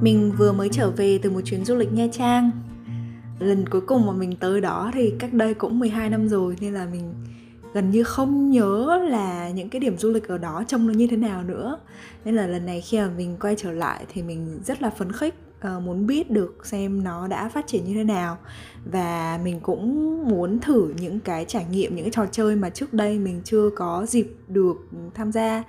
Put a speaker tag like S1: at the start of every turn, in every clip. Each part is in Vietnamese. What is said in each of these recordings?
S1: Mình vừa mới trở về từ một chuyến du lịch Nha Trang. Lần cuối cùng mà mình tới đó thì cách đây cũng 12 năm rồi Nên là mình gần như không nhớ là những cái điểm du lịch ở đó trông nó như thế nào nữa. Nên là lần này khi mà mình quay trở lại thì mình rất là phấn khích uh, muốn biết được xem nó đã phát triển như thế nào. Và mình cũng muốn thử những cái trải nghiệm những cái trò chơi mà trước đây mình chưa có dịp được tham gia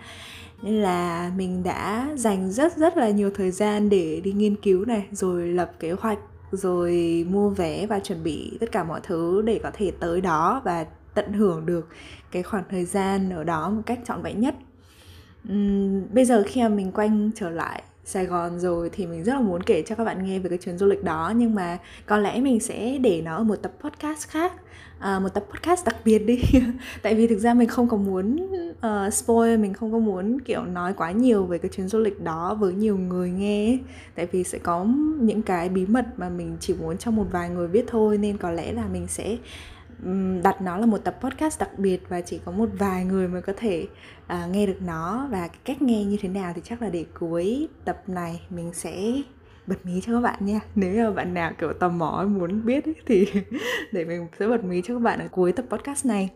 S1: nên là mình đã dành rất rất là nhiều thời gian để đi nghiên cứu này rồi lập kế hoạch rồi mua vé và chuẩn bị tất cả mọi thứ để có thể tới đó và tận hưởng được cái khoảng thời gian ở đó một cách trọn vẹn nhất. Uhm, bây giờ khi mà mình quanh trở lại Sài Gòn rồi thì mình rất là muốn kể cho các bạn nghe về cái chuyến du lịch đó nhưng mà có lẽ mình sẽ để nó ở một tập podcast khác. À, một tập podcast đặc biệt đi. Tại vì thực ra mình không có muốn uh, spoil mình không có muốn kiểu nói quá nhiều về cái chuyến du lịch đó với nhiều người nghe tại vì sẽ có những cái bí mật mà mình chỉ muốn cho một vài người biết thôi nên có lẽ là mình sẽ đặt nó là một tập podcast đặc biệt và chỉ có một vài người mới có thể uh, nghe được nó. Và cái cách nghe như thế nào thì chắc là để cuối tập này mình sẽ bật mí cho các bạn nha. Nếu như bạn nào kiểu tò mò muốn biết ấy, thì để mình sẽ bật mí cho các bạn ở cuối tập podcast này.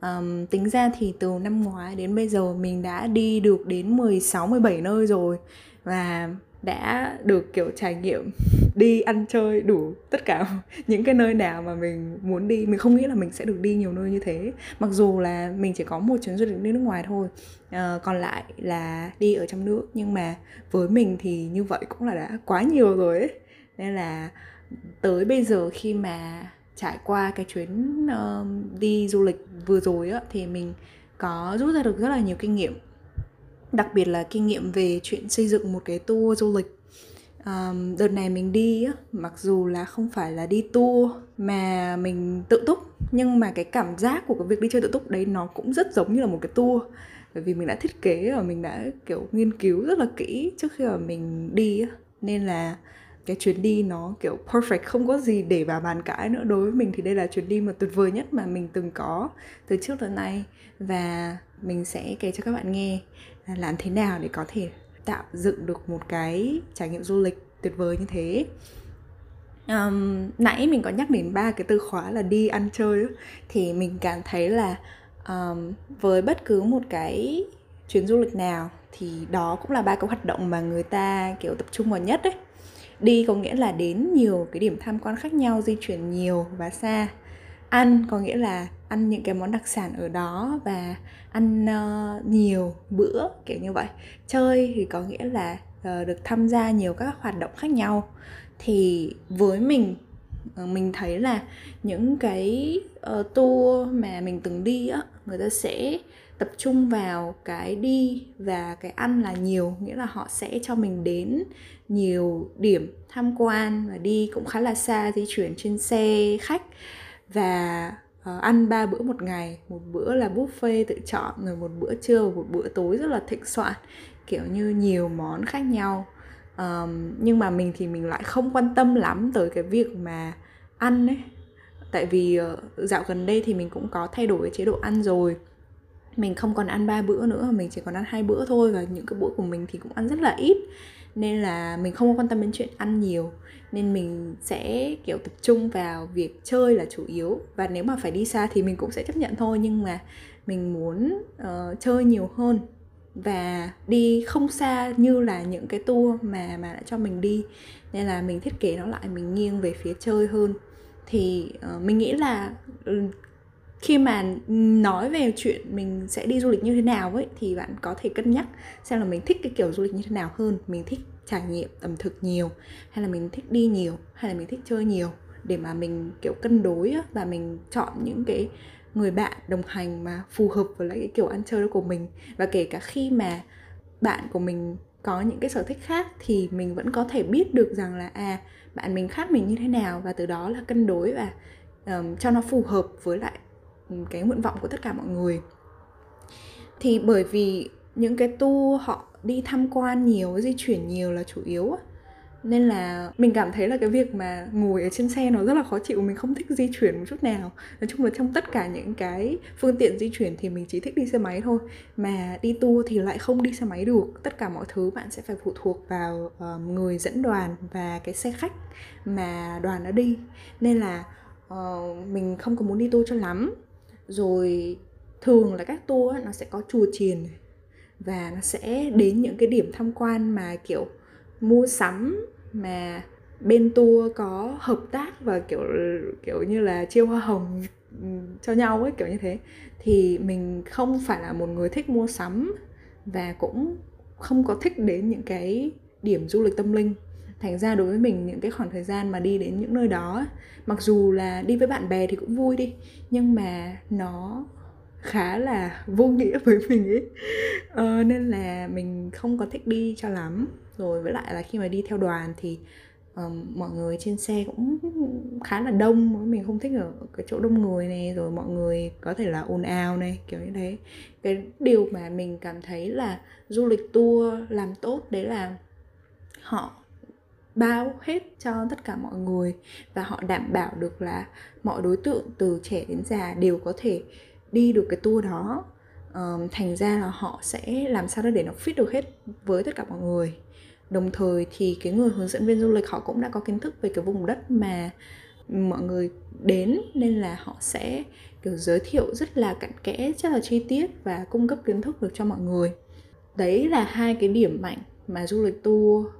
S1: Um, tính ra thì từ năm ngoái đến bây giờ mình đã đi được đến 16 17 nơi rồi. Và đã được kiểu trải nghiệm đi ăn chơi đủ tất cả những cái nơi nào mà mình muốn đi. Mình không nghĩ là mình sẽ được đi nhiều nơi như thế. Mặc dù là mình chỉ có một chuyến du lịch đi nước ngoài thôi à, còn lại là đi ở trong nước. Nhưng mà với mình thì như vậy cũng là đã quá nhiều rồi ấy. Nên là tới bây giờ khi mà trải qua cái chuyến uh, đi du lịch vừa rồi á thì mình có rút ra được rất là nhiều kinh nghiệm đặc biệt là kinh nghiệm về chuyện xây dựng một cái tour du lịch. Um, đợt này mình đi á mặc dù là không phải là đi tour mà mình tự túc nhưng mà cái cảm giác của cái việc đi chơi tự túc đấy nó cũng rất giống như là một cái tour. Bởi vì mình đã thiết kế và mình đã kiểu nghiên cứu rất là kỹ trước khi mà mình đi á. Nên là cái chuyến đi nó kiểu perfect không có gì để bà bàn cãi nữa. Đối với mình thì đây là chuyến đi mà tuyệt vời nhất mà mình từng có từ trước tới nay. Và mình sẽ kể cho các bạn nghe là làm thế nào để có thể tạo dựng được một cái trải nghiệm du lịch tuyệt vời như thế. Um, nãy mình có nhắc đến ba cái từ khóa là đi ăn chơi thì mình cảm thấy là um, với bất cứ một cái chuyến du lịch nào thì đó cũng là ba cái hoạt động mà người ta kiểu tập trung vào nhất đấy đi có nghĩa là đến nhiều cái điểm tham quan khác nhau di chuyển nhiều và xa. Ăn có nghĩa là ăn những cái món đặc sản ở đó và ăn uh, nhiều bữa kiểu như vậy. Chơi thì có nghĩa là uh, được tham gia nhiều các hoạt động khác nhau. Thì với mình ờ, mình thấy là những cái uh, tour mà mình từng đi á người ta sẽ tập trung vào cái đi và cái ăn là nhiều nghĩa là họ sẽ cho mình đến nhiều điểm tham quan và đi cũng khá là xa di chuyển trên xe khách và uh, ăn ba bữa một ngày. Một bữa là buffet tự chọn rồi một bữa trưa và một bữa tối rất là thịnh soạn kiểu như nhiều món khác nhau. Um, nhưng mà mình thì mình lại không quan tâm lắm tới cái việc mà ăn ấy. Tại vì uh, dạo gần đây thì mình cũng có thay đổi cái chế độ ăn rồi mình không còn ăn ba bữa nữa mình chỉ còn ăn hai bữa thôi và những cái bữa của mình thì cũng ăn rất là ít. Nên là mình không quan tâm đến chuyện ăn nhiều. Nên mình sẽ kiểu tập trung vào việc chơi là chủ yếu. Và nếu mà phải đi xa thì mình cũng sẽ chấp nhận thôi nhưng mà mình muốn uh, chơi nhiều hơn. Và đi không xa như là những cái tour mà mà đã cho mình đi. Nên là mình thiết kế nó lại mình nghiêng về phía chơi hơn. Thì uh, mình nghĩ là ừ, khi mà nói về chuyện mình sẽ đi du lịch như thế nào ấy thì bạn có thể cân nhắc xem là mình thích cái kiểu du lịch như thế nào hơn. Mình thích trải nghiệm ẩm thực nhiều hay là mình thích đi nhiều hay là mình thích chơi nhiều. Để mà mình kiểu cân đối và mình chọn những cái người bạn đồng hành mà phù hợp với lại cái kiểu ăn chơi đó của mình. Và kể cả khi mà bạn của mình có những cái sở thích khác thì mình vẫn có thể biết được rằng là à bạn mình khác mình như thế nào. Và từ đó là cân đối và um, cho nó phù hợp với lại cái nguyện vọng của tất cả mọi người. Thì bởi vì những cái tour họ đi tham quan nhiều di chuyển nhiều là chủ yếu nên là mình cảm thấy là cái việc mà ngồi ở trên xe nó rất là khó chịu mình không thích di chuyển một chút nào. Nói chung là trong tất cả những cái phương tiện di chuyển thì mình chỉ thích đi xe máy thôi. Mà đi tour thì lại không đi xe máy được. Tất cả mọi thứ bạn sẽ phải phụ thuộc vào uh, người dẫn đoàn và cái xe khách mà đoàn đã đi. Nên là uh, mình không có muốn đi tour cho lắm rồi thường là các tour nó sẽ có chùa chiền và nó sẽ đến những cái điểm tham quan mà, kiểu, mua sắm, mà bên tour có hợp tác và, kiểu kiểu như là chiêu hoa hồng cho nhau ấy, kiểu như thế. Thì mình không phải là một người thích mua sắm và cũng không có thích đến những cái điểm du lịch tâm linh thành ra đối với mình những cái khoảng thời gian mà đi đến những nơi đó mặc dù là đi với bạn bè thì cũng vui đi nhưng mà nó khá là vô nghĩa với mình ấy. Ờ, nên là mình không có thích đi cho lắm. Rồi với lại là khi mà đi theo đoàn thì um, mọi người trên xe cũng khá là đông mình không thích ở cái chỗ đông người này rồi mọi người có thể là ồn ào này kiểu như thế. Cái điều mà mình cảm thấy là du lịch tour làm tốt đấy là họ bao hết cho tất cả mọi người và họ đảm bảo được là mọi đối tượng từ trẻ đến già đều có thể đi được cái tour đó. Um, thành ra là họ sẽ làm sao đó để nó fit được hết với tất cả mọi người. Đồng thời thì cái người hướng dẫn viên du lịch họ cũng đã có kiến thức về cái vùng đất mà mọi người đến nên là họ sẽ kiểu giới thiệu rất là cặn kẽ rất là chi tiết và cung cấp kiến thức được cho mọi người. Đấy là hai cái điểm mạnh mà du lịch tour uh,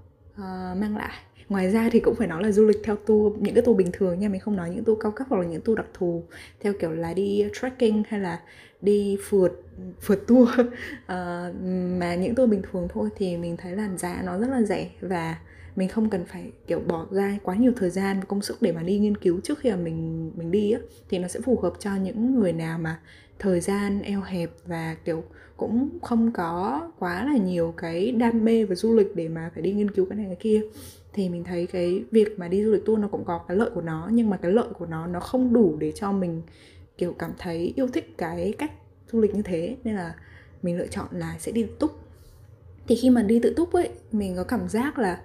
S1: mang lại ngoài ra thì cũng phải nói là du lịch theo tour những cái tour bình thường nha mình không nói những tour cao cấp hoặc là những tour đặc thù. Theo kiểu là đi uh, trekking hay là đi phượt phượt tour. Uh, mà những tour bình thường thôi thì mình thấy là giá nó rất là rẻ và mình không cần phải kiểu bỏ ra quá nhiều thời gian và công sức để mà đi nghiên cứu trước khi mà mình mình đi á. Thì nó sẽ phù hợp cho những người nào mà thời gian eo hẹp và kiểu cũng không có quá là nhiều cái đam mê về du lịch để mà phải đi nghiên cứu cái này cái kia thì mình thấy cái việc mà đi du lịch tour nó cũng có cái lợi của nó nhưng mà cái lợi của nó nó không đủ để cho mình kiểu cảm thấy yêu thích cái cách du lịch như thế nên là mình lựa chọn là sẽ đi tự túc. Thì khi mà đi tự túc ấy mình có cảm giác là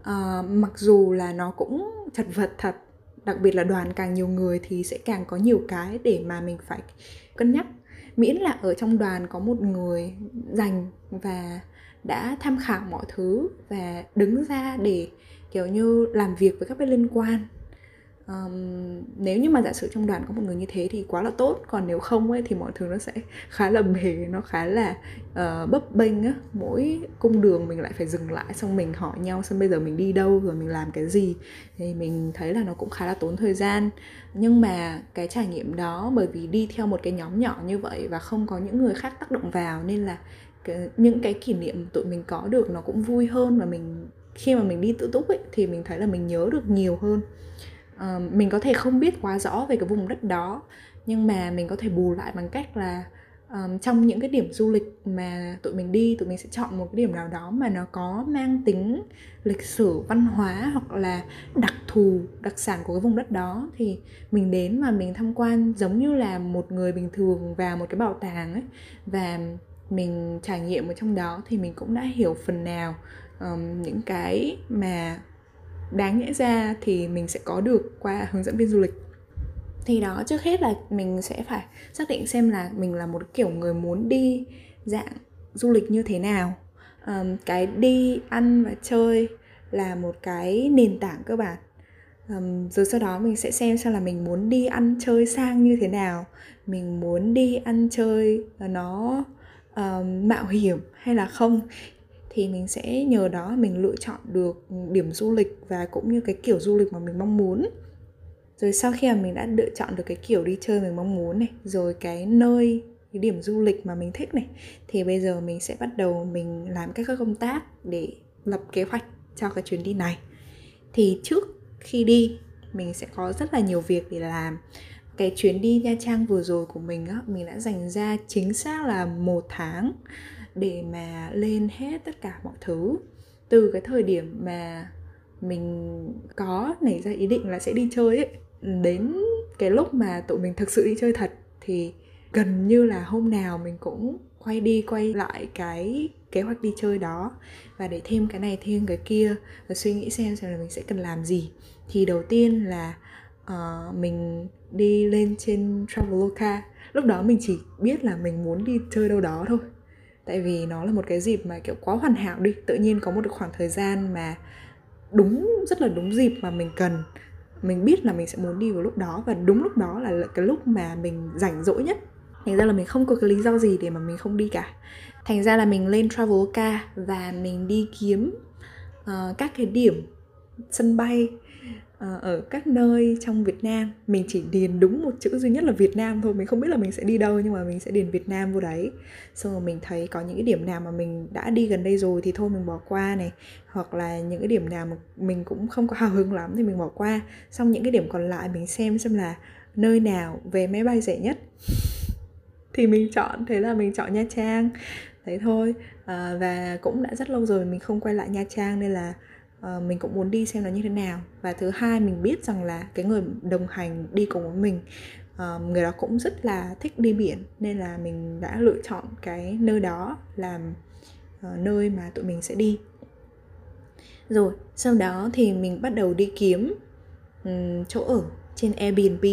S1: uh, mặc dù là nó cũng chật vật thật đặc biệt là đoàn càng nhiều người thì sẽ càng có nhiều cái để mà mình phải cân nhắc. Miễn là ở trong đoàn có một người dành và đã tham khảo mọi thứ và đứng ra để kiểu như làm việc với các bên liên quan. Um, nếu như mà giả sử trong đoàn có một người như thế thì quá là tốt còn nếu không ấy thì mọi thứ nó sẽ khá là bề nó khá là uh, bấp bênh á. Mỗi cung đường mình lại phải dừng lại xong mình hỏi nhau xem bây giờ mình đi đâu rồi mình làm cái gì. Thì mình thấy là nó cũng khá là tốn thời gian. Nhưng mà cái trải nghiệm đó bởi vì đi theo một cái nhóm nhỏ như vậy và không có những người khác tác động vào nên là cái, những cái kỷ niệm tụi mình có được nó cũng vui hơn và mình khi mà mình đi tự túc ấy thì mình thấy là mình nhớ được nhiều hơn. À, mình có thể không biết quá rõ về cái vùng đất đó nhưng mà mình có thể bù lại bằng cách là um, trong những cái điểm du lịch mà tụi mình đi tụi mình sẽ chọn một cái điểm nào đó mà nó có mang tính lịch sử văn hóa hoặc là đặc thù đặc sản của cái vùng đất đó. Thì mình đến và mình tham quan giống như là một người bình thường vào một cái bảo tàng ấy và mình trải nghiệm ở trong đó thì mình cũng đã hiểu phần nào um, những cái mà đáng nhẽ ra thì mình sẽ có được qua hướng dẫn viên du lịch. Thì đó trước hết là mình sẽ phải xác định xem là mình là một kiểu người muốn đi dạng du lịch như thế nào. Um, cái đi ăn và chơi là một cái nền tảng cơ bản. Um, rồi sau đó mình sẽ xem xem là mình muốn đi ăn chơi sang như thế nào. Mình muốn đi ăn chơi nó um, mạo hiểm hay là không thì mình sẽ nhờ đó mình lựa chọn được điểm du lịch và cũng như cái kiểu du lịch mà mình mong muốn. Rồi sau khi mà mình đã lựa chọn được cái kiểu đi chơi mình mong muốn này, rồi cái nơi, cái điểm du lịch mà mình thích này, thì bây giờ mình sẽ bắt đầu mình làm các công tác để lập kế hoạch cho cái chuyến đi này. Thì trước khi đi, mình sẽ có rất là nhiều việc để làm. Cái chuyến đi Nha Trang vừa rồi của mình á, mình đã dành ra chính xác là một tháng để mà lên hết tất cả mọi thứ. Từ cái thời điểm mà mình có nảy ra ý định là sẽ đi chơi ấy đến cái lúc mà tụi mình thực sự đi chơi thật thì gần như là hôm nào mình cũng quay đi quay lại cái kế hoạch đi chơi đó. Và để thêm cái này thêm cái kia và suy nghĩ xem xem là mình sẽ cần làm gì. Thì đầu tiên là uh, mình đi lên trên Traveloka. Lúc đó mình chỉ biết là mình muốn đi chơi đâu đó thôi tại vì nó là một cái dịp mà kiểu quá hoàn hảo đi tự nhiên có một khoảng thời gian mà đúng rất là đúng dịp mà mình cần. Mình biết là mình sẽ muốn đi vào lúc đó và đúng lúc đó là cái lúc mà mình rảnh rỗi nhất. Thành ra là mình không có cái lý do gì để mà mình không đi cả. Thành ra là mình lên Traveloka và mình đi kiếm uh, các cái điểm sân bay Ờ, ở các nơi trong Việt Nam mình chỉ điền đúng một chữ duy nhất là Việt Nam thôi mình không biết là mình sẽ đi đâu nhưng mà mình sẽ điền Việt Nam vô đấy. Xong rồi mình thấy có những cái điểm nào mà mình đã đi gần đây rồi thì thôi mình bỏ qua này. Hoặc là những cái điểm nào mà mình cũng không có hào hứng lắm thì mình bỏ qua. Xong những cái điểm còn lại mình xem xem là nơi nào về máy bay rẻ nhất. Thì mình chọn thế là mình chọn Nha Trang. Đấy thôi. À, và cũng đã rất lâu rồi mình không quay lại Nha Trang nên là uh, mình cũng muốn đi xem nó như thế nào. Và thứ hai mình biết rằng là cái người đồng hành đi cùng với mình uh, người đó cũng rất là thích đi biển nên là mình đã lựa chọn cái nơi đó làm uh, nơi mà tụi mình sẽ đi. Rồi sau đó thì mình bắt đầu đi kiếm um, chỗ ở trên Airbnb.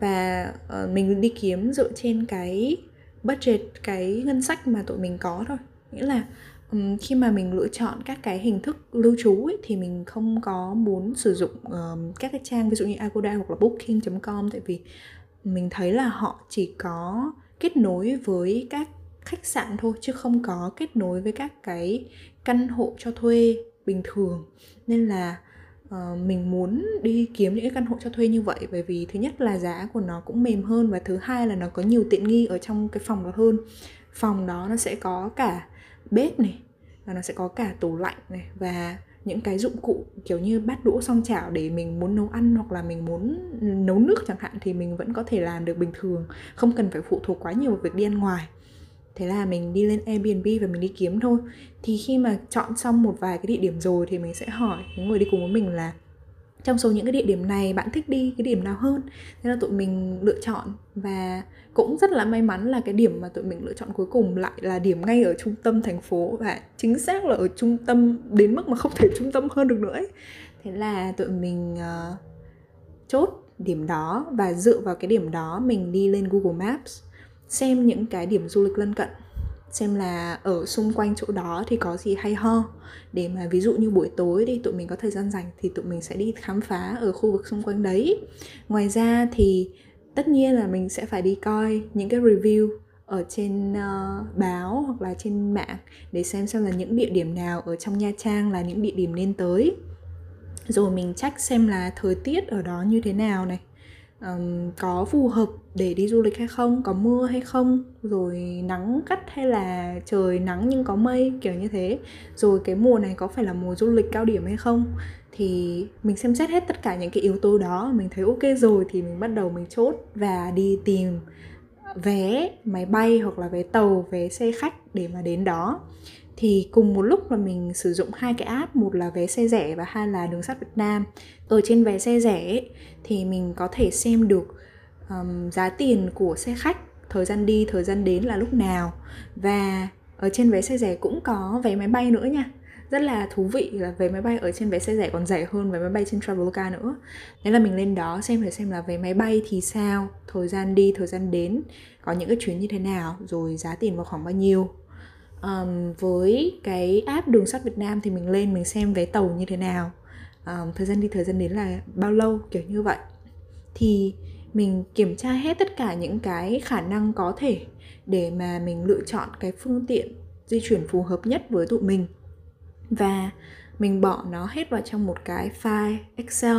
S1: Và uh, mình đi kiếm dựa trên cái budget cái ngân sách mà tụi mình có thôi. Nghĩa là um, khi mà mình lựa chọn các cái hình thức lưu trú ấy, thì mình không có muốn sử dụng um, các cái trang ví dụ như Agoda hoặc là Booking.com tại vì mình thấy là họ chỉ có kết nối với các khách sạn thôi chứ không có kết nối với các cái căn hộ cho thuê bình thường. Nên là uh, mình muốn đi kiếm những cái căn hộ cho thuê như vậy bởi vì thứ nhất là giá của nó cũng mềm hơn và thứ hai là nó có nhiều tiện nghi ở trong cái phòng đó hơn. Phòng đó nó sẽ có cả bếp này, và nó sẽ có cả tủ lạnh này, và những cái dụng cụ kiểu như bát đũa, song chảo để mình muốn nấu ăn hoặc là mình muốn nấu nước chẳng hạn thì mình vẫn có thể làm được bình thường, không cần phải phụ thuộc quá nhiều vào việc đi ăn ngoài. Thế là mình đi lên Airbnb và mình đi kiếm thôi. Thì khi mà chọn xong một vài cái địa điểm rồi thì mình sẽ hỏi những người đi cùng với mình là, trong số những cái địa điểm này bạn thích đi, cái điểm nào hơn? Thế là tụi mình lựa chọn và cũng rất là may mắn là cái điểm mà tụi mình lựa chọn cuối cùng lại là điểm ngay ở trung tâm thành phố và chính xác là ở trung tâm đến mức mà không thể trung tâm hơn được nữa ấy. thế là tụi mình uh, chốt điểm đó và dựa vào cái điểm đó mình đi lên Google Maps xem những cái điểm du lịch lân cận xem là ở xung quanh chỗ đó thì có gì hay ho để mà ví dụ như buổi tối đi tụi mình có thời gian rảnh thì tụi mình sẽ đi khám phá ở khu vực xung quanh đấy ngoài ra thì tất nhiên là mình sẽ phải đi coi những cái review ở trên uh, báo hoặc là trên mạng để xem xem là những địa điểm nào ở trong Nha Trang là những địa điểm nên tới. Rồi mình check xem là thời tiết ở đó như thế nào này um, có phù hợp để đi du lịch hay không có mưa hay không rồi nắng gắt hay là trời nắng nhưng có mây kiểu như thế. Rồi cái mùa này có phải là mùa du lịch cao điểm hay không? Thì mình xem xét hết tất cả những cái yếu tố đó mình thấy ok rồi thì mình bắt đầu mình chốt và đi tìm vé máy bay hoặc là vé tàu vé xe khách để mà đến đó. Thì cùng một lúc là mình sử dụng hai cái app một là vé xe rẻ và hai là đường sắt Việt Nam. Ở trên vé xe rẻ thì mình có thể xem được um, giá tiền của xe khách thời gian đi thời gian đến là lúc nào. Và ở trên vé xe rẻ cũng có vé máy bay nữa nha rất là thú vị là vé máy bay ở trên vé xe rẻ còn rẻ hơn vé máy bay trên Traveloka nữa. Nên là mình lên đó xem để xem là vé máy bay thì sao thời gian đi thời gian đến có những cái chuyến như thế nào rồi giá tiền vào khoảng bao nhiêu. Um, với cái app đường sắt Việt Nam thì mình lên mình xem vé tàu như thế nào. Um, thời gian đi thời gian đến là bao lâu kiểu như vậy. Thì mình kiểm tra hết tất cả những cái khả năng có thể để mà mình lựa chọn cái phương tiện di chuyển phù hợp nhất với tụi mình và mình bỏ nó hết vào trong một cái file Excel.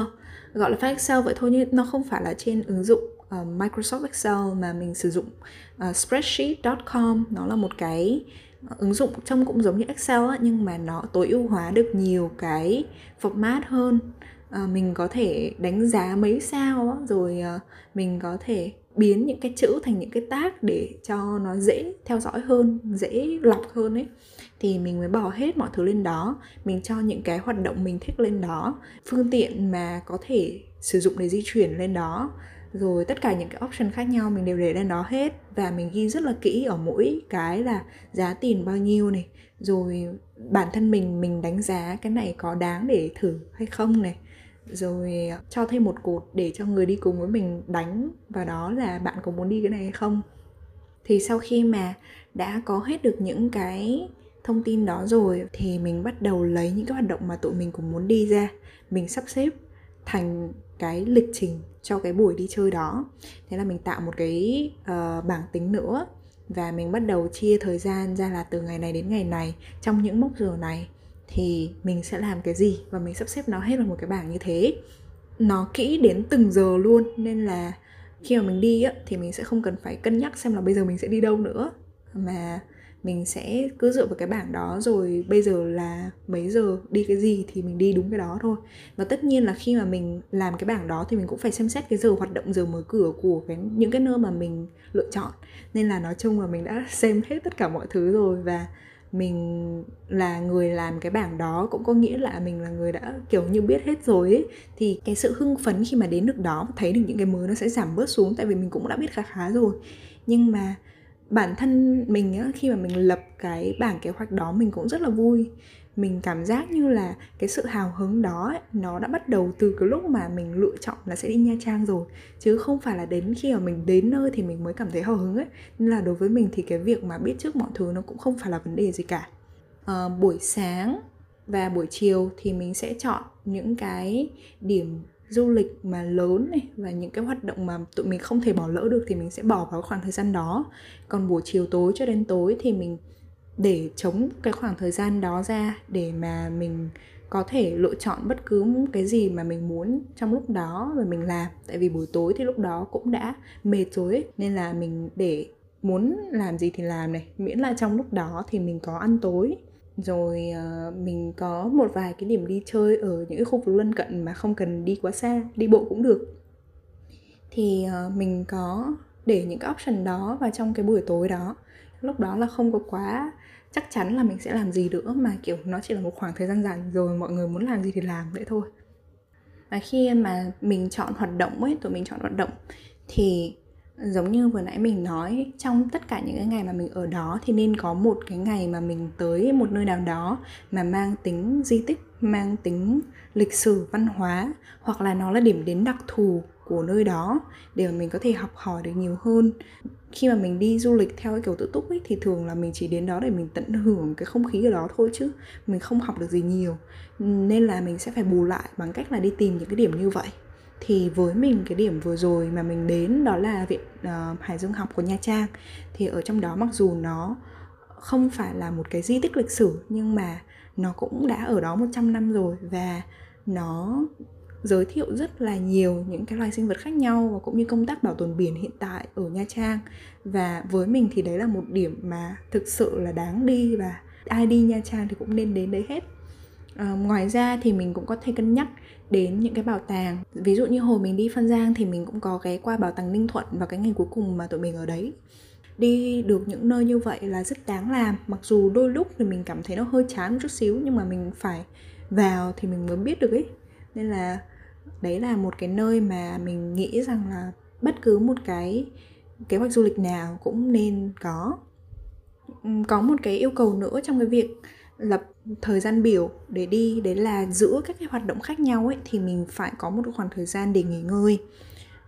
S1: Gọi là file Excel vậy thôi nhưng nó không phải là trên ứng dụng uh, Microsoft Excel mà mình sử dụng ờ, uh, spreadsheet.com nó là một cái ờ, ứng dụng trông cũng giống như Excel á, nhưng mà nó tối ưu hóa được nhiều cái format hơn. À, mình có thể đánh giá mấy sao á, rồi à, mình có thể biến những cái chữ thành những cái tag để cho nó dễ theo dõi hơn dễ lọc hơn ấy thì mình mới bỏ hết mọi thứ lên đó. Mình cho những cái hoạt động mình thích lên đó. Phương tiện mà có thể sử dụng để di chuyển lên đó. Rồi tất cả những cái option khác nhau mình đều để lên đó hết. Và mình ghi rất là kỹ ở mỗi cái là giá tiền bao nhiêu này. Rồi bản thân mình mình đánh giá cái này có đáng để thử hay không này. Rồi cho thêm một cột để cho người đi cùng với mình đánh và đó là bạn có muốn đi cái này hay không. Thì sau khi mà đã có hết được những cái thông tin đó rồi thì mình bắt đầu lấy những cái hoạt động mà tụi mình cũng muốn đi ra. Mình sắp xếp thành cái lịch trình cho cái buổi đi chơi đó. Thế là mình tạo một cái uh, bảng tính nữa và mình bắt đầu chia thời gian ra là từ ngày này đến ngày này. Trong những mốc giờ này thì mình sẽ làm cái gì và mình sắp xếp nó hết vào một cái bảng như thế. Nó kỹ đến từng giờ luôn nên là khi mà mình đi á, thì mình sẽ không cần phải cân nhắc xem là bây giờ mình sẽ đi đâu nữa. Mà mình sẽ cứ dựa vào cái bảng đó rồi bây giờ là mấy giờ, đi cái gì thì mình đi đúng cái đó thôi. Và tất nhiên là khi mà mình làm cái bảng đó thì mình cũng phải xem xét cái giờ hoạt động, giờ mở cửa của cái, những cái nơi mà mình lựa chọn. Nên là nói chung là mình đã xem hết tất cả mọi thứ rồi và mình là người làm cái bảng đó cũng có nghĩa là mình là người đã, kiểu như, biết hết rồi ấy. Thì cái sự hưng phấn khi mà đến được đó, thấy được những cái mới nó sẽ giảm bớt xuống tại vì mình cũng đã biết khá khá rồi. Nhưng mà bản thân mình á, khi mà mình lập cái bảng kế hoạch đó mình cũng rất là vui. Mình cảm giác như là cái sự hào hứng đó ấy, nó đã bắt đầu từ cái lúc mà mình lựa chọn là sẽ đi nha trang rồi. Chứ không phải là đến khi mà mình đến nơi thì mình mới cảm thấy hào hứng ấy. Nên là đối với mình thì cái việc mà biết trước mọi thứ nó cũng không phải là vấn đề gì cả. À, buổi sáng và buổi chiều thì mình sẽ chọn những cái điểm du lịch mà lớn này và những cái hoạt động mà tụi mình không thể bỏ lỡ được thì mình sẽ bỏ vào khoảng thời gian đó. Còn buổi chiều tối cho đến tối thì mình để chống cái khoảng thời gian đó ra để mà mình có thể lựa chọn bất cứ cái gì mà mình muốn trong lúc đó và mình làm. Tại vì buổi tối thì lúc đó cũng đã mệt rồi ấy. nên là mình để muốn làm gì thì làm này. Miễn là trong lúc đó thì mình có ăn tối rồi uh, mình có một vài cái điểm đi chơi ở những cái khu vực lân cận mà không cần đi quá xa đi bộ cũng được. Thì uh, mình có để những cái option đó vào trong cái buổi tối đó. Lúc đó là không có quá chắc chắn là mình sẽ làm gì nữa mà kiểu nó chỉ là một khoảng thời gian dài rồi mọi người muốn làm gì thì làm vậy thôi. Và khi mà mình chọn hoạt động ấy tụi mình chọn hoạt động thì giống như vừa nãy mình nói, trong tất cả những cái ngày mà mình ở đó thì nên có một cái ngày mà mình tới một nơi nào đó mà mang tính di tích, mang tính lịch sử, văn hóa, hoặc là nó là điểm đến đặc thù của nơi đó để mà mình có thể học hỏi được nhiều hơn. Khi mà mình đi du lịch theo cái kiểu tự túc ấy, thì thường là mình chỉ đến đó để mình tận hưởng cái không khí ở đó thôi chứ mình không học được gì nhiều. Nên là mình sẽ phải bù lại bằng cách là đi tìm những cái điểm như vậy thì với mình cái điểm vừa rồi mà mình đến đó là viện uh, hải dương học của nha trang. Thì ở trong đó mặc dù nó không phải là một cái di tích lịch sử nhưng mà nó cũng đã ở đó 100 năm rồi và nó giới thiệu rất là nhiều những cái loài sinh vật khác nhau và cũng như công tác bảo tồn biển hiện tại ở Nha Trang. Và với mình thì đấy là một điểm mà thực sự là đáng đi và ai đi Nha Trang thì cũng nên đến đấy hết. À, ngoài ra thì mình cũng có thể cân nhắc đến những cái bảo tàng. Ví dụ như hồi mình đi Phan Giang thì mình cũng có ghé qua bảo tàng Ninh Thuận vào cái ngày cuối cùng mà tụi mình ở đấy. Đi được những nơi như vậy là rất đáng làm, mặc dù đôi lúc thì mình cảm thấy nó hơi chán một chút xíu nhưng mà mình phải vào thì mình mới biết được ấy. Nên là đấy là một cái nơi mà mình nghĩ rằng là bất cứ một cái kế hoạch du lịch nào cũng nên có. Có một cái yêu cầu nữa trong cái việc lập thời gian biểu để đi, đấy là giữa các cái hoạt động khác nhau ấy, thì mình phải có một khoảng thời gian để nghỉ ngơi,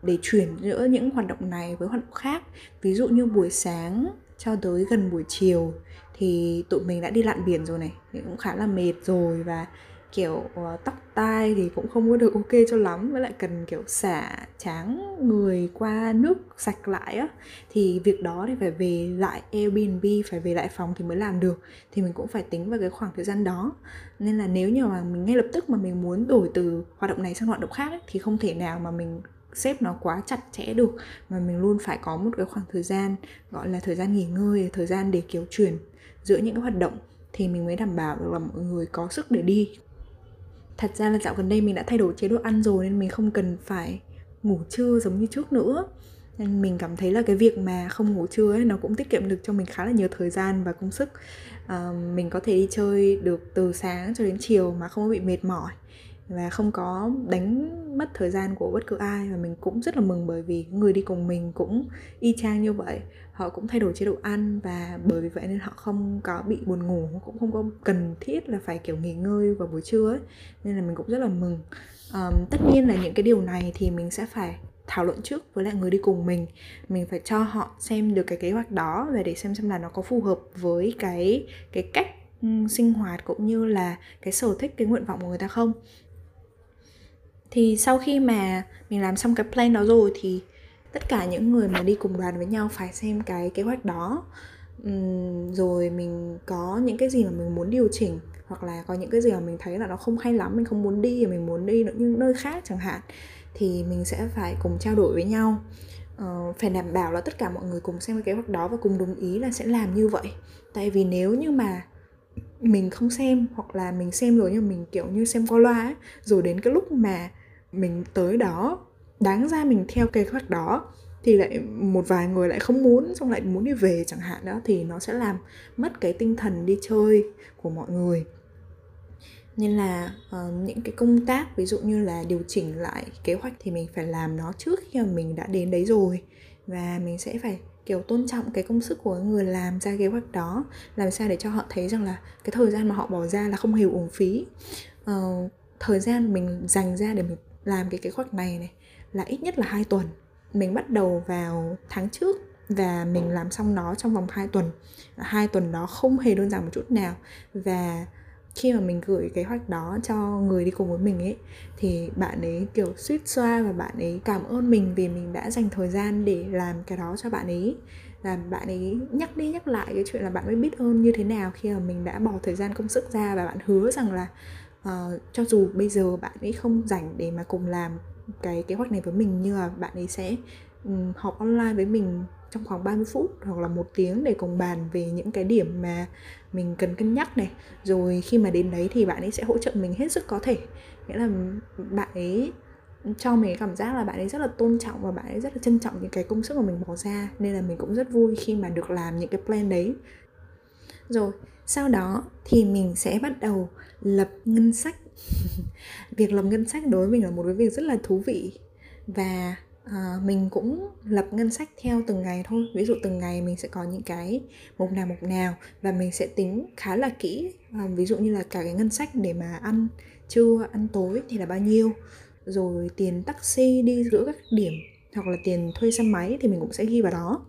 S1: để chuyển giữa những hoạt động này với hoạt động khác. Ví dụ như buổi sáng cho tới gần buổi chiều thì tụi mình đã đi lặn biển rồi này, thì cũng khá là mệt rồi và kiểu uh, tóc tai thì cũng không có được ok cho lắm với lại cần kiểu xả tráng người qua nước sạch lại á. Thì việc đó thì phải về lại Airbnb phải về lại phòng thì mới làm được. Thì mình cũng phải tính vào cái khoảng thời gian đó. Nên là nếu như mà mình ngay lập tức mà mình muốn đổi từ hoạt động này sang hoạt động khác ấy, thì không thể nào mà mình xếp nó quá chặt chẽ được mà mình luôn phải có một cái khoảng thời gian gọi là thời gian nghỉ ngơi thời gian để kiểu chuyển giữa những cái hoạt động. Thì mình mới đảm bảo được là mọi người có sức để đi thật ra là dạo gần đây mình đã thay đổi chế độ ăn rồi nên mình không cần phải ngủ trưa giống như trước nữa. Nên mình cảm thấy là cái việc mà không ngủ trưa ấy nó cũng tiết kiệm được cho mình khá là nhiều thời gian và công sức. À, mình có thể đi chơi được từ sáng cho đến chiều mà không bị mệt mỏi và không có đánh mất thời gian của bất cứ ai. Và mình cũng rất là mừng bởi vì người đi cùng mình cũng y chang như vậy họ cũng thay đổi chế độ ăn và bởi vì vậy nên họ không có bị buồn ngủ cũng không có cần thiết là phải kiểu nghỉ ngơi vào buổi trưa ấy. Nên là mình cũng rất là mừng. Um, tất nhiên là những cái điều này thì mình sẽ phải thảo luận trước với lại người đi cùng mình. Mình phải cho họ xem được cái kế hoạch đó và để xem xem là nó có phù hợp với cái cái cách sinh hoạt cũng như là cái sở thích cái nguyện vọng của người ta không. Thì sau khi mà mình làm xong cái plan đó rồi thì tất cả những người mà đi cùng đoàn với nhau phải xem cái kế hoạch đó. Uhm, rồi mình có những cái gì mà mình muốn điều chỉnh hoặc là có những cái gì mà mình thấy là nó không hay lắm mình không muốn đi mình muốn đi những nơi khác chẳng hạn thì mình sẽ phải cùng trao đổi với nhau. Uh, phải đảm bảo là tất cả mọi người cùng xem cái kế hoạch đó và cùng đồng ý là sẽ làm như vậy. Tại vì nếu như mà mình không xem hoặc là mình xem rồi nhưng mình kiểu như xem qua loa ấy, rồi đến cái lúc mà mình tới đó đáng ra mình theo kế hoạch đó thì lại một vài người lại không muốn xong lại muốn đi về chẳng hạn đó thì nó sẽ làm mất cái tinh thần đi chơi của mọi người. Nên là uh, những cái công tác ví dụ như là điều chỉnh lại kế hoạch thì mình phải làm nó trước khi mà mình đã đến đấy rồi. Và mình sẽ phải kiểu tôn trọng cái công sức của người làm ra kế hoạch đó làm sao để cho họ thấy rằng là cái thời gian mà họ bỏ ra là không hề uổng phí. Uh, thời gian mình dành ra để mình làm cái kế hoạch này này là ít nhất là hai tuần. Mình bắt đầu vào tháng trước và mình làm xong nó trong vòng 2 tuần. Hai tuần đó không hề đơn giản một chút nào. Và khi mà mình gửi kế hoạch đó cho người đi cùng với mình ấy thì bạn ấy kiểu suýt xoa và bạn ấy cảm ơn mình vì mình đã dành thời gian để làm cái đó cho bạn ấy. Là bạn ấy nhắc đi nhắc lại cái chuyện là bạn mới biết ơn như thế nào khi mà mình đã bỏ thời gian công sức ra và bạn hứa rằng là uh, cho dù bây giờ bạn ấy không rảnh để mà cùng làm cái kế hoạch này với mình như là bạn ấy sẽ um, họp online với mình trong khoảng 30 phút hoặc là một tiếng để cùng bàn về những cái điểm mà mình cần cân nhắc này. Rồi khi mà đến đấy thì bạn ấy sẽ hỗ trợ mình hết sức có thể. Nghĩa là bạn ấy cho mình cảm giác là bạn ấy rất là tôn trọng và bạn ấy rất là trân trọng những cái công sức mà mình bỏ ra nên là mình cũng rất vui khi mà được làm những cái plan đấy. Rồi sau đó thì mình sẽ bắt đầu lập ngân sách việc lập ngân sách đối với mình là một cái việc rất là thú vị. Và à, mình cũng lập ngân sách theo từng ngày thôi. Ví dụ từng ngày mình sẽ có những cái mục nào mục nào và mình sẽ tính khá là kỹ. À, ví dụ như là cả cái ngân sách để mà ăn trưa ăn tối thì là bao nhiêu? Rồi tiền taxi đi giữa các điểm hoặc là tiền thuê xe máy thì mình cũng sẽ ghi vào đó.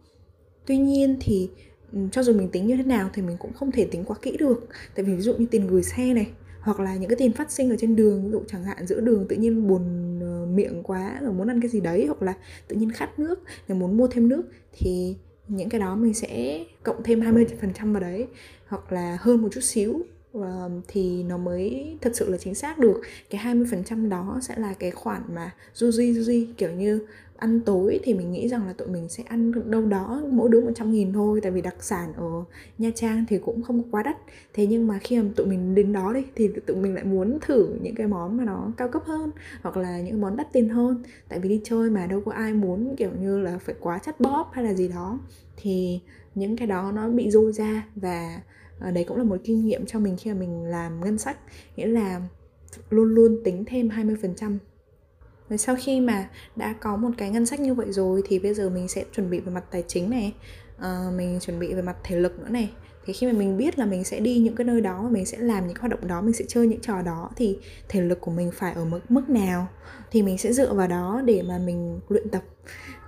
S1: Tuy nhiên thì ừ, cho dù mình tính như thế nào thì mình cũng không thể tính quá kỹ được. Tại vì ví dụ như tiền gửi xe này hoặc là những cái tiền phát sinh ở trên đường, ví dụ chẳng hạn giữa đường tự nhiên buồn ờ, miệng quá rồi muốn ăn cái gì đấy, hoặc là tự nhiên khát nước rồi muốn mua thêm nước, thì những cái đó mình sẽ cộng thêm 20% vào đấy, hoặc là hơn một chút xíu ờ, thì nó mới thật sự là chính xác được. Cái 20% đó sẽ là cái khoản mà du di du di, kiểu như ăn tối thì mình nghĩ rằng là tụi mình sẽ ăn đâu đó mỗi đứa 100 nghìn thôi, tại vì đặc sản ở Nha Trang thì cũng không quá đắt. Thế nhưng mà khi mà tụi mình đến đó đi, thì tụi mình lại muốn thử những cái món mà nó cao cấp hơn, hoặc là những món đắt tiền hơn. Tại vì đi chơi mà đâu có ai muốn kiểu như là phải quá chất bóp hay là gì đó. Thì những cái đó nó bị dôi ra và ờ, đấy cũng là một kinh nghiệm cho mình khi mà mình làm ngân sách. Nghĩa là luôn luôn tính thêm 20% rồi sau khi mà đã có một cái ngân sách như vậy rồi thì bây giờ mình sẽ chuẩn bị về mặt tài chính này uh, mình chuẩn bị về mặt thể lực nữa này. Thì khi mà mình biết là mình sẽ đi những cái nơi đó mình sẽ làm những hoạt động đó mình sẽ chơi những trò đó thì thể lực của mình phải ở mức mức nào thì mình sẽ dựa vào đó để mà mình luyện tập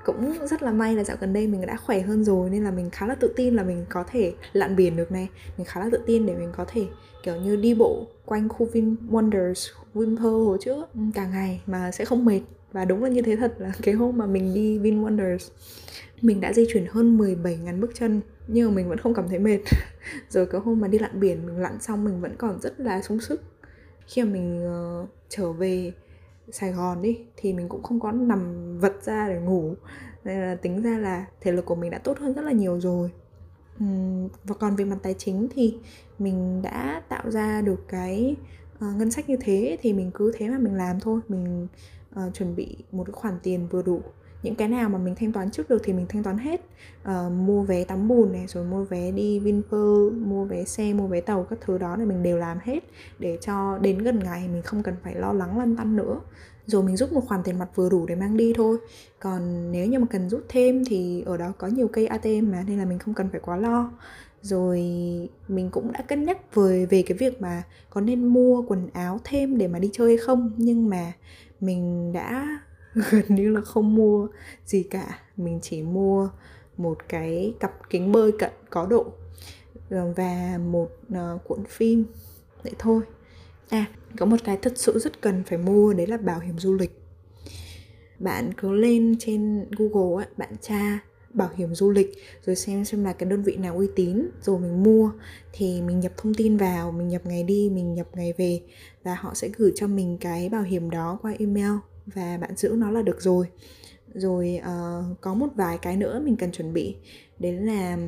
S1: cũng rất là may là dạo gần đây mình đã khỏe hơn rồi nên là mình khá là tự tin là mình có thể lặn biển được này. Mình khá là tự tin để mình có thể kiểu như đi bộ quanh khu Vin Wonders, Vinpearl hồi trước. Ừ, cả ngày mà sẽ không mệt. Và đúng là như thế thật là cái hôm mà mình đi Vin Wonders mình đã di chuyển hơn 17.000 bước chân nhưng mà mình vẫn không cảm thấy mệt. Rồi cái hôm mà đi lặn biển mình lặn xong mình vẫn còn rất là sung sức. Khi mà mình uh, trở về Sài Gòn đi thì mình cũng không có nằm vật ra để ngủ. Nên là tính ra là thể lực của mình đã tốt hơn rất là nhiều rồi. Và còn về mặt tài chính thì mình đã tạo ra được cái uh, ngân sách như thế thì mình cứ thế mà mình làm thôi. Mình uh, chuẩn bị một cái khoản tiền vừa đủ những cái nào mà mình thanh toán trước được thì mình thanh toán hết. Uh, mua vé tắm bùn này rồi mua vé đi Vinpearl mua vé xe mua vé tàu các thứ đó thì mình đều làm hết để cho đến gần ngày mình không cần phải lo lắng lăn tăn nữa. Rồi mình rút một khoản tiền mặt vừa đủ để mang đi thôi. Còn nếu như mà cần rút thêm thì ở đó có nhiều cây ATM mà nên là mình không cần phải quá lo. Rồi mình cũng đã cân nhắc về về cái việc mà có nên mua quần áo thêm để mà đi chơi hay không. Nhưng mà mình đã gần như là không mua gì cả. Mình chỉ mua một cái cặp kính bơi cận có độ ờ, và một uh, cuộn phim. Vậy thôi. À có một cái thật sự rất cần phải mua đấy là bảo hiểm du lịch. Bạn cứ lên trên google ấy, bạn tra bảo hiểm du lịch rồi xem xem là cái đơn vị nào uy tín. Rồi mình mua thì mình nhập thông tin vào mình nhập ngày đi mình nhập ngày về và họ sẽ gửi cho mình cái bảo hiểm đó qua email và bạn giữ nó là được rồi. Rồi uh, có một vài cái nữa mình cần chuẩn bị. Đấy là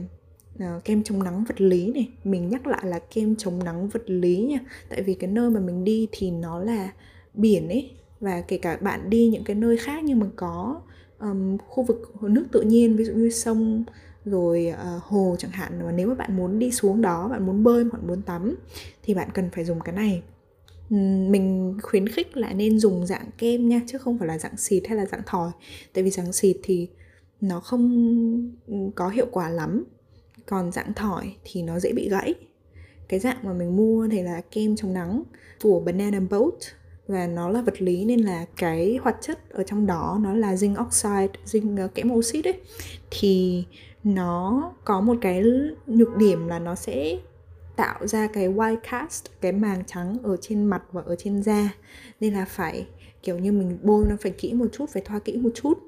S1: uh, kem chống nắng vật lý này. Mình nhắc lại là kem chống nắng vật lý nha. Tại vì cái nơi mà mình đi thì nó là biển ấy. Và kể cả bạn đi những cái nơi khác nhưng mà có um, khu vực nước tự nhiên ví dụ như sông rồi uh, hồ chẳng hạn. Và nếu mà bạn muốn đi xuống đó bạn muốn bơi hoặc muốn tắm thì bạn cần phải dùng cái này mình khuyến khích là nên dùng dạng kem nha, chứ không phải là dạng xịt hay là dạng thỏi. Tại vì dạng xịt thì nó không có hiệu quả lắm. Còn dạng thỏi thì nó dễ bị gãy. Cái dạng mà mình mua thì là kem chống nắng của banana boat. Và nó là vật lý nên là cái hoạt chất ở trong đó nó là zinc oxide, zinc ờ, kẽm oxit ấy. Thì nó có một cái nhược điểm là nó sẽ tạo ra cái white cast, cái màng trắng ở trên mặt và ở trên da. Nên là phải, kiểu như mình bôi nó phải kỹ một chút, phải thoa kỹ một chút.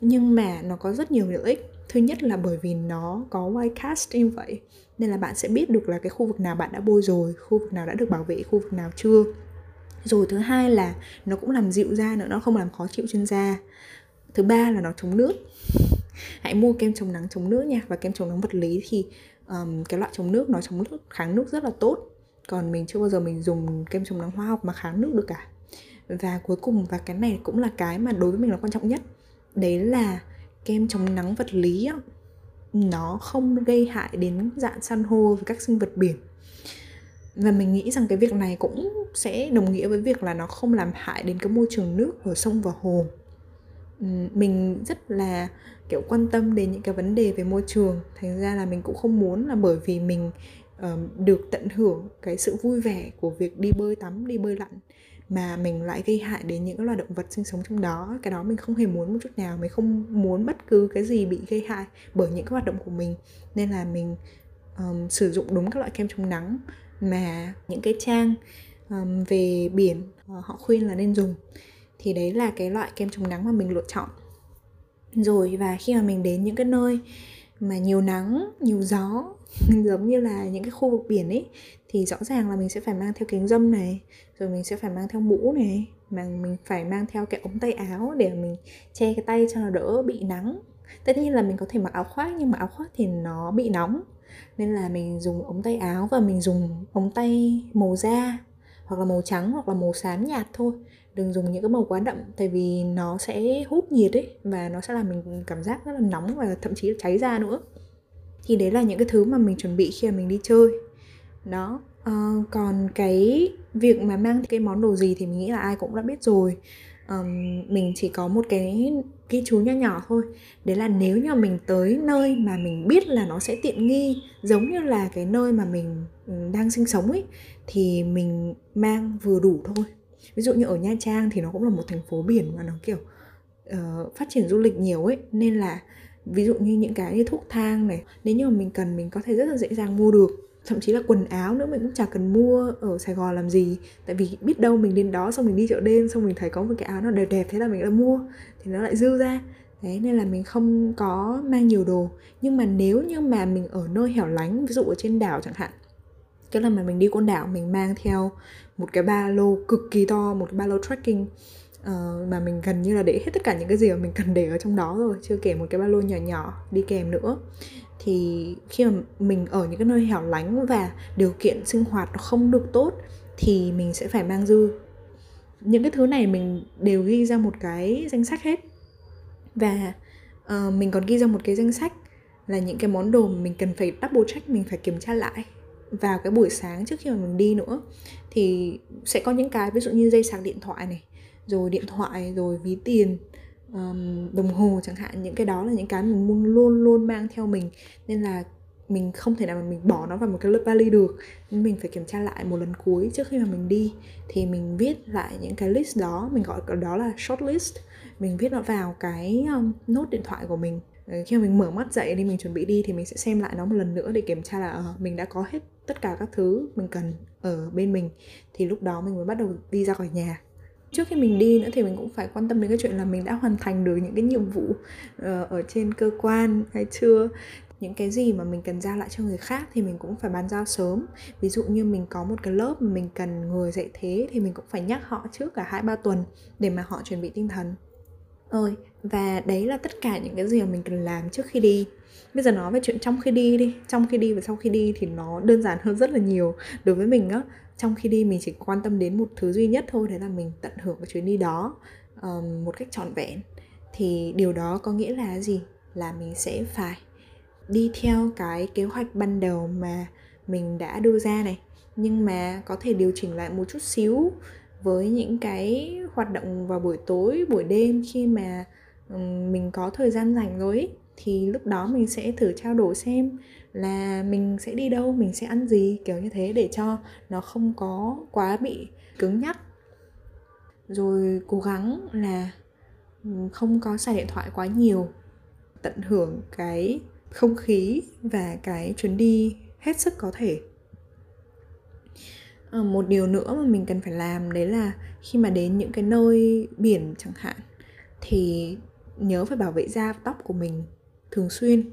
S1: Nhưng mà nó có rất nhiều lợi ích. Thứ nhất là bởi vì nó có white cast như vậy. Nên là bạn sẽ biết được là cái khu vực nào bạn đã bôi rồi, khu vực nào đã được bảo vệ, khu vực nào chưa. Rồi thứ hai là nó cũng làm dịu da nữa, nó không làm khó chịu trên da. Thứ ba là nó chống nước. Hãy mua kem chống nắng, chống nước nha. Và kem chống nắng vật lý thì um, cái loại chống nước nó chống nước kháng nước rất là tốt. Còn mình chưa bao giờ mình dùng kem chống nắng hóa học mà kháng nước được cả. Và cuối cùng và cái này cũng là cái mà đối với mình là quan trọng nhất. Đấy là kem chống nắng vật lý á, nó không gây hại đến dạng san hô và các sinh vật biển. Và mình nghĩ rằng cái việc này cũng sẽ đồng nghĩa với việc là nó không làm hại đến cái môi trường nước ở sông và hồ. Mình rất là kiểu quan tâm đến những cái vấn đề về môi trường. Thành ra là mình cũng không muốn là bởi vì mình uh, được tận hưởng cái sự vui vẻ của việc đi bơi tắm đi bơi lặn mà mình lại gây hại đến những loài động vật sinh sống trong đó. Cái đó mình không hề muốn một chút nào mình không muốn bất cứ cái gì bị gây hại bởi những cái hoạt động của mình. Nên là mình um, sử dụng đúng các loại kem chống nắng mà những cái trang um, về biển uh, họ khuyên là nên dùng. Thì đấy là cái loại kem chống nắng mà mình lựa chọn rồi, và khi mà mình đến những cái nơi mà nhiều nắng, nhiều gió, giống như là những cái khu vực biển ấy, thì rõ ràng là mình sẽ phải mang theo kính dâm này, rồi mình sẽ phải mang theo mũ này, mà mình phải mang theo cái ống tay áo để mình che cái tay cho nó đỡ bị nắng. Tất nhiên là mình có thể mặc áo khoác, nhưng mà áo khoác thì nó bị nóng, nên là mình dùng ống tay áo và mình dùng ống tay màu da, hoặc là màu trắng, hoặc là màu xám nhạt thôi đừng dùng những cái màu quá đậm tại vì nó sẽ hút nhiệt ấy và nó sẽ làm mình cảm giác rất là nóng và thậm chí là cháy da nữa. Thì đấy là những cái thứ mà mình chuẩn bị khi mà mình đi chơi. Đó uh, còn cái việc mà mang cái món đồ gì thì mình nghĩ là ai cũng đã biết rồi. Um, mình chỉ có một cái ghi chú nho nhỏ thôi. Đấy là nếu như mình tới nơi mà mình biết là nó sẽ tiện nghi giống như là cái nơi mà mình ừ, đang sinh sống ấy thì mình mang vừa đủ thôi ví dụ như ở nha trang thì nó cũng là một thành phố biển mà nó kiểu uh, phát triển du lịch nhiều ấy. Nên là ví dụ như những cái như thuốc thang này nếu như mà mình cần mình có thể rất là dễ dàng mua được. Thậm chí là quần áo nữa mình cũng chả cần mua ở Sài Gòn làm gì. Tại vì biết đâu mình đến đó xong mình đi chợ đêm xong mình thấy có một cái áo nó đẹp đẹp thế là mình đã mua thì nó lại dư ra. Đấy nên là mình không có mang nhiều đồ. Nhưng mà nếu như mà mình ở nơi hẻo lánh ví dụ ở trên đảo chẳng hạn cái lần mà mình đi côn đảo mình mang theo một cái ba lô cực kỳ to một cái ba lô trekking. Uh, mà mình gần như là để hết tất cả những cái gì mà mình cần để ở trong đó rồi chưa kể một cái ba lô nhỏ nhỏ đi kèm nữa. Thì khi mà mình ở những cái nơi hẻo lánh và điều kiện sinh hoạt nó không được tốt thì mình sẽ phải mang dư. Những cái thứ này mình đều ghi ra một cái danh sách hết. Và uh, mình còn ghi ra một cái danh sách là những cái món đồ mà mình cần phải double check mình phải kiểm tra lại vào cái buổi sáng trước khi mà mình đi nữa thì sẽ có những cái ví dụ như dây sạc điện thoại này rồi điện thoại rồi ví tiền um, đồng hồ chẳng hạn những cái đó là những cái mình luôn luôn luôn mang theo mình. Nên là mình không thể nào mà mình bỏ nó vào một cái lớp vali được. Nên mình phải kiểm tra lại một lần cuối trước khi mà mình đi. Thì mình viết lại những cái list đó mình gọi đó là short list. Mình viết nó vào cái um, nốt điện thoại của mình khi mà mình mở mắt dậy đi mình chuẩn bị đi thì mình sẽ xem lại nó một lần nữa để kiểm tra là uh, mình đã có hết tất cả các thứ mình cần ở bên mình. Thì lúc đó mình mới bắt đầu đi ra khỏi nhà. Trước khi mình đi nữa thì mình cũng phải quan tâm đến cái chuyện là mình đã hoàn thành được những cái nhiệm vụ uh, ở trên cơ quan hay chưa. Những cái gì mà mình cần giao lại cho người khác thì mình cũng phải bàn giao sớm. Ví dụ như mình có một cái lớp mà mình cần người dạy thế thì mình cũng phải nhắc họ trước cả hai ba tuần để mà họ chuẩn bị tinh thần. Ơi và đấy là tất cả những cái gì mà mình cần làm trước khi đi. Bây giờ nói về chuyện trong khi đi đi. Trong khi đi và sau khi đi thì nó đơn giản hơn rất là nhiều. Đối với mình á trong khi đi mình chỉ quan tâm đến một thứ duy nhất thôi đấy là mình tận hưởng cái chuyến đi đó um, một cách trọn vẹn. Thì điều đó có nghĩa là gì? Là mình sẽ phải đi theo cái kế hoạch ban đầu mà mình đã đưa ra này. Nhưng mà có thể điều chỉnh lại một chút xíu với những cái hoạt động vào buổi tối buổi đêm khi mà mình có thời gian rảnh rồi ấy, thì lúc đó mình sẽ thử trao đổi xem là mình sẽ đi đâu mình sẽ ăn gì kiểu như thế để cho nó không có quá bị cứng nhắc. Rồi cố gắng là không có xài điện thoại quá nhiều tận hưởng cái không khí và cái chuyến đi hết sức có thể. À, một điều nữa mà mình cần phải làm đấy là khi mà đến những cái nơi biển chẳng hạn thì nhớ phải bảo vệ da tóc của mình thường xuyên.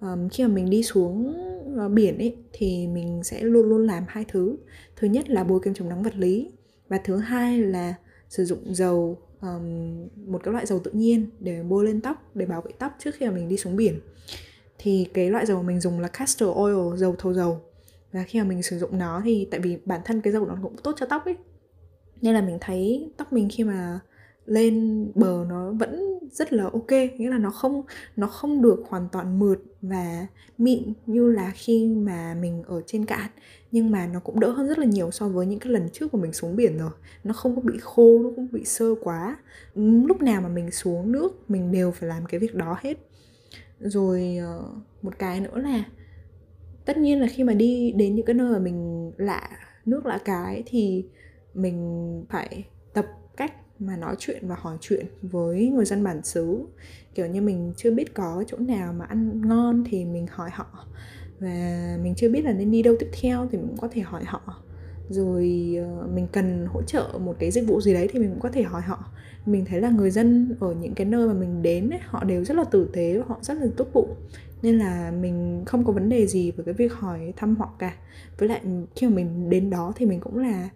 S1: Um, khi mà mình đi xuống uh, biển ấy thì mình sẽ luôn luôn làm hai thứ. Thứ nhất là bôi kem chống nắng vật lý và thứ hai là sử dụng dầu um, một cái loại dầu tự nhiên để bôi lên tóc để bảo vệ tóc trước khi mà mình đi xuống biển. Thì cái loại dầu mình dùng là castor oil dầu thầu dầu. Và khi mà mình sử dụng nó thì tại vì bản thân cái dầu nó cũng tốt cho tóc ấy nên là mình thấy tóc mình khi mà lên bờ nó vẫn rất là ok, nghĩa là nó không nó không được hoàn toàn mượt và mịn như là khi mà mình ở trên cạn. Nhưng mà nó cũng đỡ hơn rất là nhiều so với những cái lần trước của mình xuống biển rồi. Nó không có bị khô, nó không bị sơ quá. Lúc nào mà mình xuống nước, mình đều phải làm cái việc đó hết. Rồi ờ, một cái nữa là tất nhiên là khi mà đi đến những cái nơi mà mình lạ, nước lạ cái thì mình phải tập mà nói chuyện và hỏi chuyện với người dân bản xứ. Kiểu như mình chưa biết có chỗ nào mà ăn ngon thì mình hỏi họ. Và mình chưa biết là nên đi đâu tiếp theo thì mình cũng có thể hỏi họ. Rồi ờ, mình cần hỗ trợ một cái dịch vụ gì đấy thì mình cũng có thể hỏi họ. Mình thấy là người dân ở những cái nơi mà mình đến ấy, họ đều rất là tử tế và họ rất là tốt bụng. Nên là mình không có vấn đề gì với cái việc hỏi thăm họ cả. Với lại khi mà mình đến đó thì mình cũng là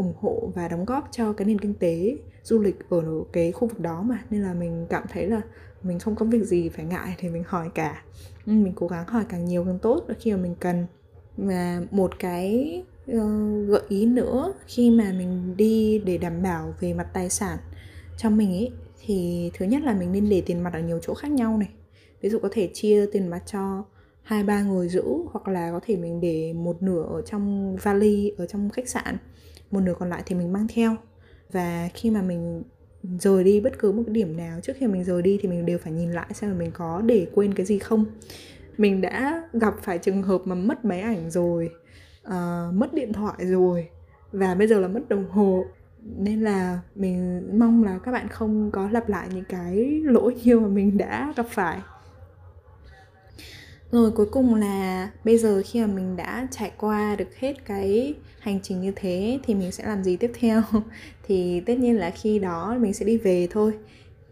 S1: ủng hộ và đóng góp cho cái nền kinh tế du lịch ở cái khu vực đó mà. Nên là mình cảm thấy là mình không có việc gì phải ngại thì mình hỏi cả. Ừ, mình cố gắng hỏi càng nhiều càng tốt. Khi mà mình cần và một cái uh, gợi ý nữa khi mà mình đi để đảm bảo về mặt tài sản cho mình ấy thì thứ nhất là mình nên để tiền mặt ở nhiều chỗ khác nhau này. Ví dụ có thể chia tiền mặt cho hai ba người giữ hoặc là có thể mình để một nửa ở trong vali ở trong khách sạn một nửa còn lại thì mình mang theo. Và khi mà mình rời đi bất cứ một cái điểm nào trước khi mình rời đi thì mình đều phải nhìn lại xem là mình có để quên cái gì không. Mình đã gặp phải trường hợp mà mất máy ảnh rồi uh, mất điện thoại rồi và bây giờ là mất đồng hồ. Nên là mình mong là các bạn không có lặp lại những cái lỗi như mà mình đã gặp phải rồi cuối cùng là bây giờ khi mà mình đã trải qua được hết cái hành trình như thế thì mình sẽ làm gì tiếp theo? Thì tất nhiên là khi đó mình sẽ đi về thôi.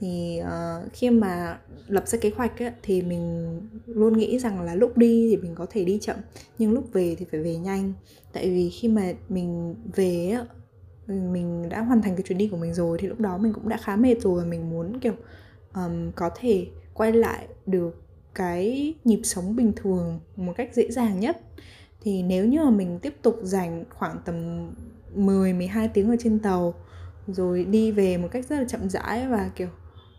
S1: Thì uh, khi mà lập ra kế hoạch ấy, thì mình luôn nghĩ rằng là lúc đi thì mình có thể đi chậm nhưng lúc về thì phải về nhanh. Tại vì khi mà mình về mình đã hoàn thành cái chuyến đi của mình rồi thì lúc đó mình cũng đã khá mệt rồi và mình muốn kiểu um, có thể quay lại được cái nhịp sống bình thường một cách dễ dàng nhất. Thì nếu như mà mình tiếp tục dành khoảng tầm 10 12 tiếng ở trên tàu, rồi đi về một cách rất là chậm rãi và kiểu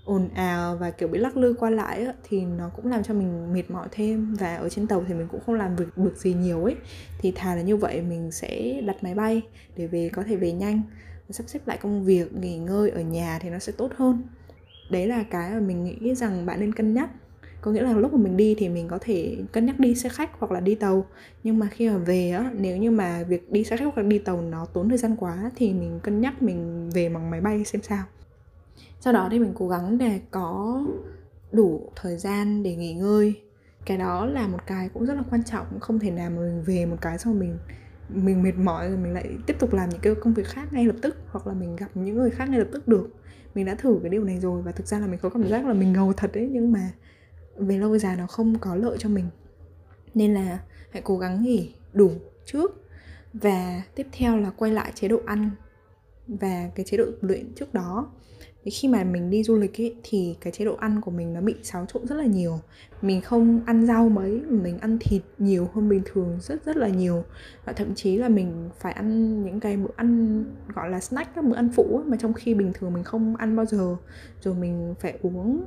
S1: ồn ào và kiểu bị lắc lư qua lại thì nó cũng làm cho mình mệt mỏi thêm. Và ở trên tàu thì mình cũng không làm việc được gì nhiều ấy. Thì thà là như vậy mình sẽ đặt máy bay để về, có thể về nhanh sắp xếp lại công việc, nghỉ ngơi ở nhà thì nó sẽ tốt hơn. Đấy là cái mà mình nghĩ rằng bạn nên cân nhắc có nghĩa là lúc mà mình đi thì mình có thể cân nhắc đi xe khách hoặc là đi tàu. Nhưng mà khi mà về á, nếu như mà việc đi xe khách hoặc là đi tàu nó tốn thời gian quá thì mình cân nhắc mình về bằng máy bay xem sao. Sau đó thì mình cố gắng để có đủ thời gian để nghỉ ngơi. Cái đó là một cái cũng rất là quan trọng, không thể nào mà mình về một cái xong mình mình mệt mỏi rồi mình lại tiếp tục làm những cái công việc khác ngay lập tức hoặc là mình gặp những người khác ngay lập tức được. Mình đã thử cái điều này rồi và thực ra là mình có cảm giác là mình ngầu thật đấy, nhưng mà về lâu dài nó không có lợi cho mình. Nên là hãy cố gắng nghỉ đủ trước. Và tiếp theo là quay lại chế độ ăn và cái chế độ luyện trước đó. Thì khi mà mình đi du lịch ấy, thì cái chế độ ăn của mình nó bị xáo trộn rất là nhiều. Mình không ăn rau mấy mình ăn thịt nhiều hơn bình thường rất rất là nhiều. Và thậm chí là mình phải ăn những cái bữa ăn gọi là snack các bữa ăn phụ mà trong khi bình thường mình không ăn bao giờ. Rồi mình phải uống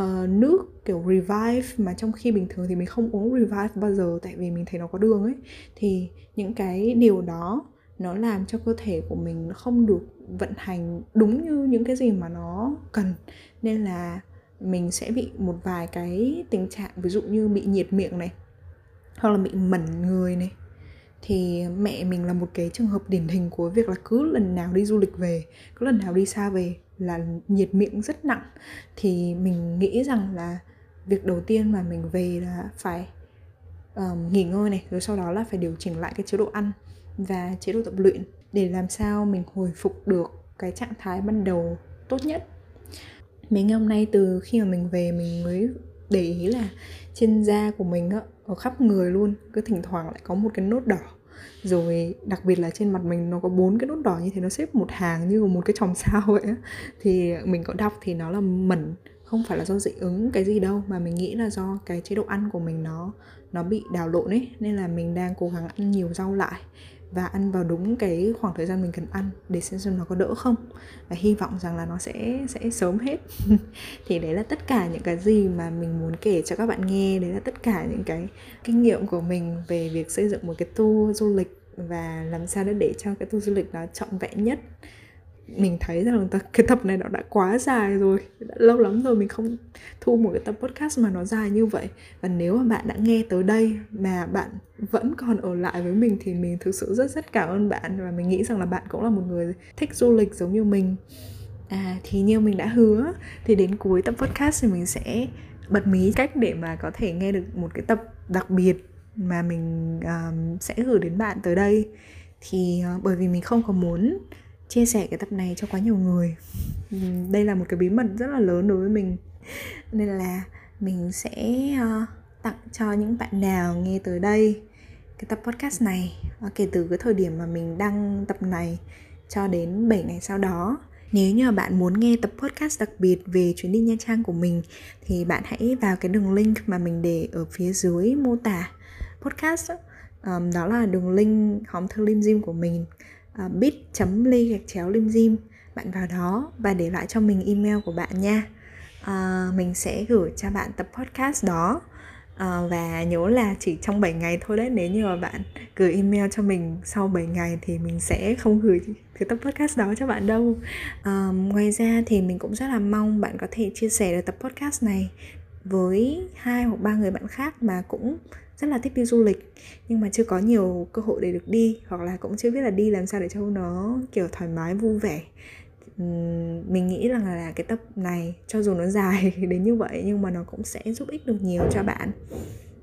S1: uh, nước kiểu revive mà trong khi bình thường thì mình không uống revive bao giờ tại vì mình thấy nó có đường ấy. Thì những cái điều đó nó làm cho cơ thể của mình không được vận hành đúng như những cái gì mà nó cần. Nên là mình sẽ bị một vài cái tình trạng ví dụ như bị nhiệt miệng này hoặc là bị mẩn người này. Thì mẹ mình là một cái trường hợp điển hình của việc là cứ lần nào đi du lịch về cứ lần nào đi xa về là nhiệt miệng rất nặng thì mình nghĩ rằng là việc đầu tiên mà mình về là phải um, nghỉ ngơi này rồi sau đó là phải điều chỉnh lại cái chế độ ăn và chế độ tập luyện để làm sao mình hồi phục được cái trạng thái ban đầu tốt nhất. Mấy ngày hôm nay từ khi mà mình về mình mới để ý là trên da của mình á, ở khắp người luôn cứ thỉnh thoảng lại có một cái nốt đỏ rồi đặc biệt là trên mặt mình nó có bốn cái nốt đỏ như thế, nó xếp một hàng như một cái chòm sao vậy á. Thì mình có đọc thì nó là mẩn, không phải là do dị ứng cái gì đâu, mà mình nghĩ là do cái chế độ ăn của mình nó nó bị đảo lộn ấy. Nên là mình đang cố gắng ăn nhiều rau lại và ăn vào đúng cái khoảng thời gian mình cần ăn để xem xem nó có đỡ không. Và hy vọng rằng là nó sẽ sẽ sớm hết. Thì đấy là tất cả những cái gì mà mình muốn kể cho các bạn nghe. Đấy là tất cả những cái kinh nghiệm của mình về việc xây dựng một cái tour du lịch và làm sao để cho cái tour du lịch nó trọn vẹn nhất mình thấy rằng cái tập này nó đã quá dài rồi đã lâu lắm rồi mình không thu một cái tập podcast mà nó dài như vậy. Và nếu mà bạn đã nghe tới đây mà bạn vẫn còn ở lại với mình thì mình thực sự rất rất cảm ơn bạn. Và mình nghĩ rằng là bạn cũng là một người thích du lịch giống như mình. À thì như mình đã hứa thì đến cuối tập podcast thì mình sẽ bật mí cách để mà có thể nghe được một cái tập đặc biệt mà mình um, sẽ gửi đến bạn tới đây. Thì uh, bởi vì mình không có muốn chia sẻ cái tập này cho quá nhiều người. Ừ, đây là một cái bí mật rất là lớn đối với mình. Nên là mình sẽ uh, tặng cho những bạn nào nghe tới đây cái tập podcast này kể từ cái thời điểm mà mình đăng tập này cho đến 7 ngày sau đó. Nếu như bạn muốn nghe tập podcast đặc biệt về chuyến đi Nha Trang của mình thì bạn hãy vào cái đường link mà mình để ở phía dưới mô tả podcast đó, um, đó là đường link hóm thư lim dim của mình. À, uh, bit.ly gạch chéo lim dim bạn vào đó và để lại cho mình email của bạn nha. À, mình sẽ gửi cho bạn tập podcast đó. À, và nhớ là chỉ trong 7 ngày thôi đấy nếu như mà bạn gửi email cho mình sau 7 ngày thì mình sẽ không gửi cái tập podcast đó cho bạn đâu. À, ngoài ra thì mình cũng rất là mong bạn có thể chia sẻ được tập podcast này với hai hoặc ba người bạn khác mà cũng rất là thích đi du lịch, nhưng mà chưa có nhiều cơ hội để được đi, hoặc là cũng chưa biết là đi làm sao để cho nó, kiểu, thoải mái, vui vẻ. Mình nghĩ rằng là cái tập này, cho dù nó dài đến như vậy, nhưng mà nó cũng sẽ giúp ích được nhiều cho bạn.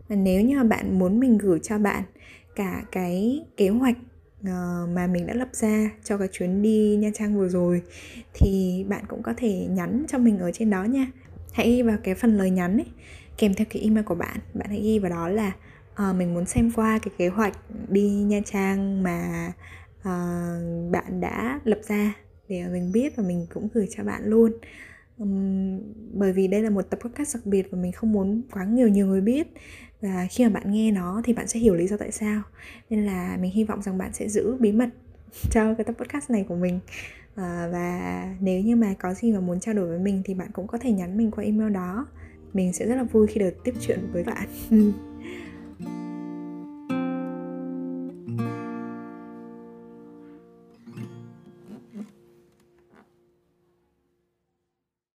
S1: Và nếu như mà bạn muốn mình gửi cho bạn cả cái kế hoạch ờ, mà mình đã lập ra cho cái chuyến đi Nha Trang vừa rồi, thì bạn cũng có thể nhắn cho mình ở trên đó nha hãy vào cái phần lời nhắn ấy kèm theo cái email của bạn. Bạn hãy ghi vào đó là uh, mình muốn xem qua cái kế hoạch đi nha trang mà uh, bạn đã lập ra để mình biết và mình cũng gửi cho bạn luôn. Um, bởi vì đây là một tập podcast đặc biệt và mình không muốn quá nhiều nhiều người biết. Và khi mà bạn nghe nó thì bạn sẽ hiểu lý do tại sao. Nên là mình hy vọng rằng bạn sẽ giữ bí mật cho cái tập podcast này của mình à, và nếu như mà có gì mà muốn trao đổi với mình thì bạn cũng có thể nhắn mình qua email đó. Mình sẽ rất là vui khi được tiếp chuyện với bạn.